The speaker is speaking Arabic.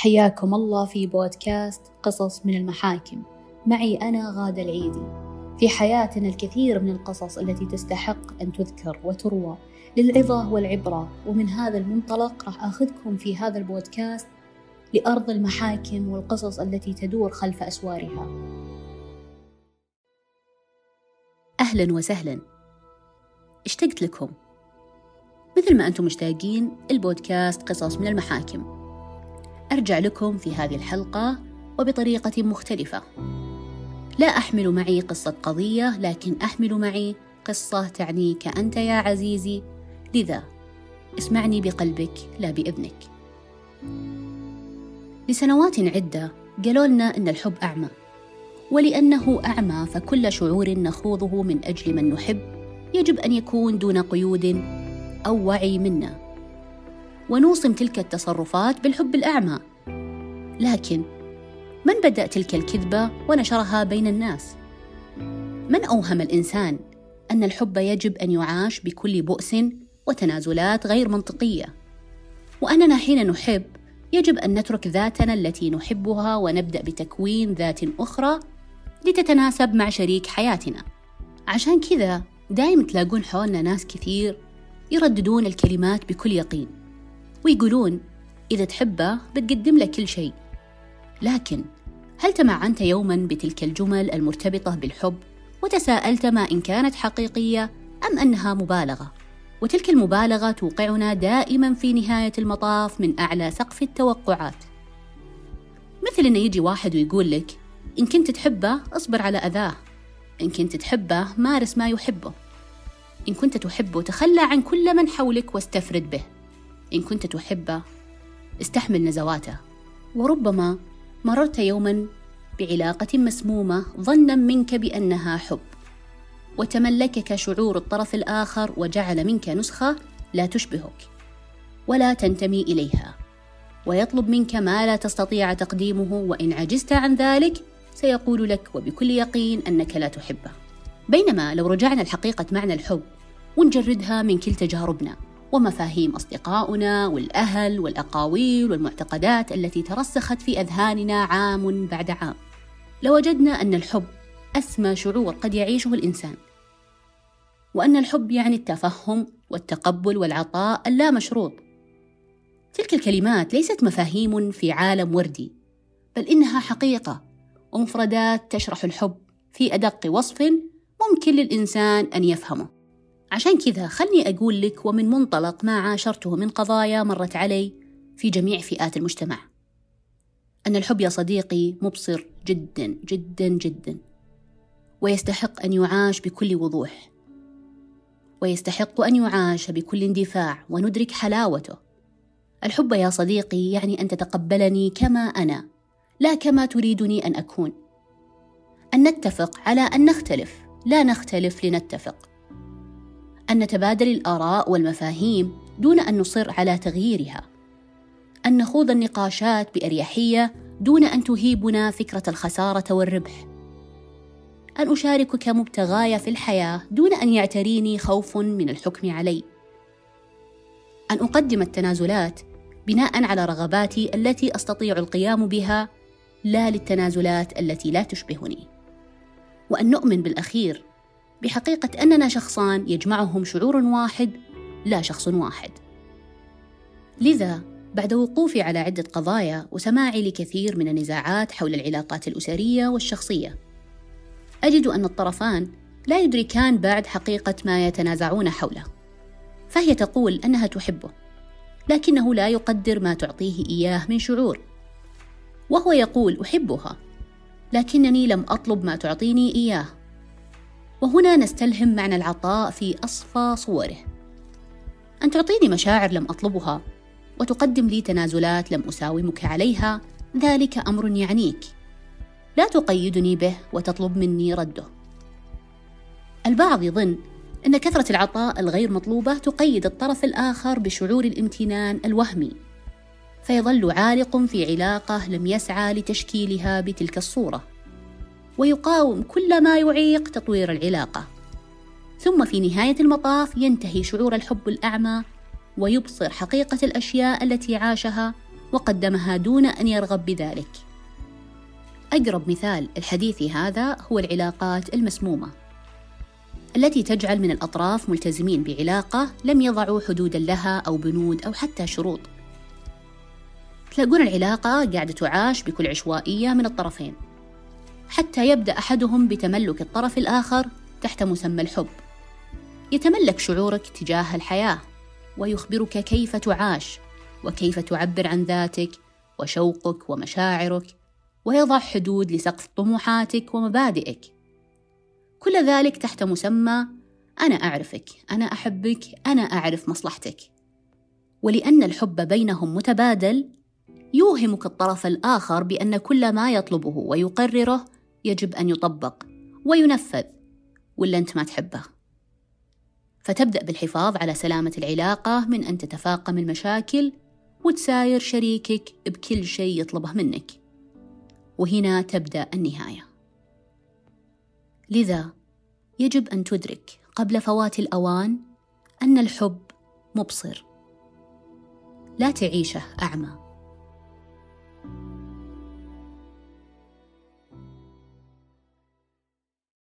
حياكم الله في بودكاست قصص من المحاكم. معي أنا غادة العيدي. في حياتنا الكثير من القصص التي تستحق أن تذكر وتروى للعظة والعبرة ومن هذا المنطلق راح أخذكم في هذا البودكاست لأرض المحاكم والقصص التي تدور خلف أسوارها. أهلا وسهلا. اشتقت لكم. مثل ما أنتم مشتاقين البودكاست قصص من المحاكم. أرجع لكم في هذه الحلقة وبطريقة مختلفة. لا أحمل معي قصة قضية لكن أحمل معي قصة تعنيك أنت يا عزيزي. لذا اسمعني بقلبك لا بإذنك. لسنوات عدة قالوا لنا أن الحب أعمى ولأنه أعمى فكل شعور نخوضه من أجل من نحب يجب أن يكون دون قيود أو وعي منا. ونوصم تلك التصرفات بالحب الأعمى. لكن من بدأ تلك الكذبة ونشرها بين الناس؟ من أوهم الإنسان أن الحب يجب أن يعاش بكل بؤس وتنازلات غير منطقية؟ وأننا حين نحب يجب أن نترك ذاتنا التي نحبها ونبدأ بتكوين ذات أخرى لتتناسب مع شريك حياتنا. عشان كذا دايم تلاقون حولنا ناس كثير يرددون الكلمات بكل يقين. ويقولون إذا تحبه بتقدم له كل شيء. لكن هل تمعنت يوما بتلك الجمل المرتبطة بالحب وتساءلت ما إن كانت حقيقية أم أنها مبالغة؟ وتلك المبالغة توقعنا دائما في نهاية المطاف من أعلى سقف التوقعات. مثل أن يجي واحد ويقول لك إن كنت تحبه اصبر على أذاه إن كنت تحبه مارس ما يحبه إن كنت تحبه تخلى عن كل من حولك واستفرد به. إن كنت تحبه استحمل نزواته. وربما مررت يوما بعلاقة مسمومة ظنا منك بأنها حب. وتملكك شعور الطرف الآخر وجعل منك نسخة لا تشبهك. ولا تنتمي إليها. ويطلب منك ما لا تستطيع تقديمه وإن عجزت عن ذلك سيقول لك وبكل يقين أنك لا تحبه. بينما لو رجعنا لحقيقة معنى الحب ونجردها من كل تجاربنا. ومفاهيم أصدقاؤنا والأهل والأقاويل والمعتقدات التي ترسخت في أذهاننا عام بعد عام. لوجدنا أن الحب أسمى شعور قد يعيشه الإنسان وأن الحب يعني التفهم والتقبل والعطاء اللامشروط. تلك الكلمات ليست مفاهيم في عالم وردي بل إنها حقيقة ومفردات تشرح الحب في أدق وصف ممكن للإنسان أن يفهمه. عشان كذا خلني أقول لك ومن منطلق ما عاشرته من قضايا مرت علي في جميع فئات المجتمع. أن الحب يا صديقي مبصر جدا جدا جدا. ويستحق أن يعاش بكل وضوح. ويستحق أن يعاش بكل اندفاع وندرك حلاوته. الحب يا صديقي يعني أن تتقبلني كما أنا لا كما تريدني أن أكون. أن نتفق على أن نختلف لا نختلف لنتفق. أن نتبادل الآراء والمفاهيم دون أن نصر على تغييرها. أن نخوض النقاشات بأريحية دون أن تهيبنا فكرة الخسارة والربح. أن أشاركك مبتغاي في الحياة دون أن يعتريني خوف من الحكم علي. أن أقدم التنازلات بناء على رغباتي التي أستطيع القيام بها لا للتنازلات التي لا تشبهني. وأن نؤمن بالأخير بحقيقة أننا شخصان يجمعهم شعور واحد لا شخص واحد. لذا بعد وقوفي على عدة قضايا وسماعي لكثير من النزاعات حول العلاقات الأسرية والشخصية، أجد أن الطرفان لا يدركان بعد حقيقة ما يتنازعون حوله. فهي تقول أنها تحبه، لكنه لا يقدر ما تعطيه إياه من شعور. وهو يقول أحبها، لكنني لم أطلب ما تعطيني إياه. وهنا نستلهم معنى العطاء في أصفى صوره. أن تعطيني مشاعر لم أطلبها وتقدم لي تنازلات لم أساومك عليها ذلك أمر يعنيك. لا تقيدني به وتطلب مني رده. البعض يظن أن كثرة العطاء الغير مطلوبة تقيد الطرف الآخر بشعور الامتنان الوهمي فيظل عالق في علاقة لم يسعى لتشكيلها بتلك الصورة. ويقاوم كل ما يعيق تطوير العلاقة. ثم في نهاية المطاف ينتهي شعور الحب الأعمى ويبصر حقيقة الأشياء التي عاشها وقدمها دون أن يرغب بذلك. أقرب مثال الحديثي هذا هو العلاقات المسمومة التي تجعل من الأطراف ملتزمين بعلاقة لم يضعوا حدودا لها أو بنود أو حتى شروط. تلاقون العلاقة قاعدة تعاش بكل عشوائية من الطرفين. حتى يبدأ أحدهم بتملك الطرف الآخر تحت مسمى الحب. يتملك شعورك تجاه الحياة ويخبرك كيف تعاش وكيف تعبر عن ذاتك وشوقك ومشاعرك ويضع حدود لسقف طموحاتك ومبادئك. كل ذلك تحت مسمى أنا أعرفك أنا أحبك أنا أعرف مصلحتك. ولأن الحب بينهم متبادل يوهمك الطرف الآخر بأن كل ما يطلبه ويقرره يجب أن يطبق وينفذ ولا أنت ما تحبه؟ فتبدأ بالحفاظ على سلامة العلاقة من أن تتفاقم المشاكل وتساير شريكك بكل شيء يطلبه منك. وهنا تبدأ النهاية. لذا يجب أن تدرك قبل فوات الأوان أن الحب مبصر. لا تعيشه أعمى.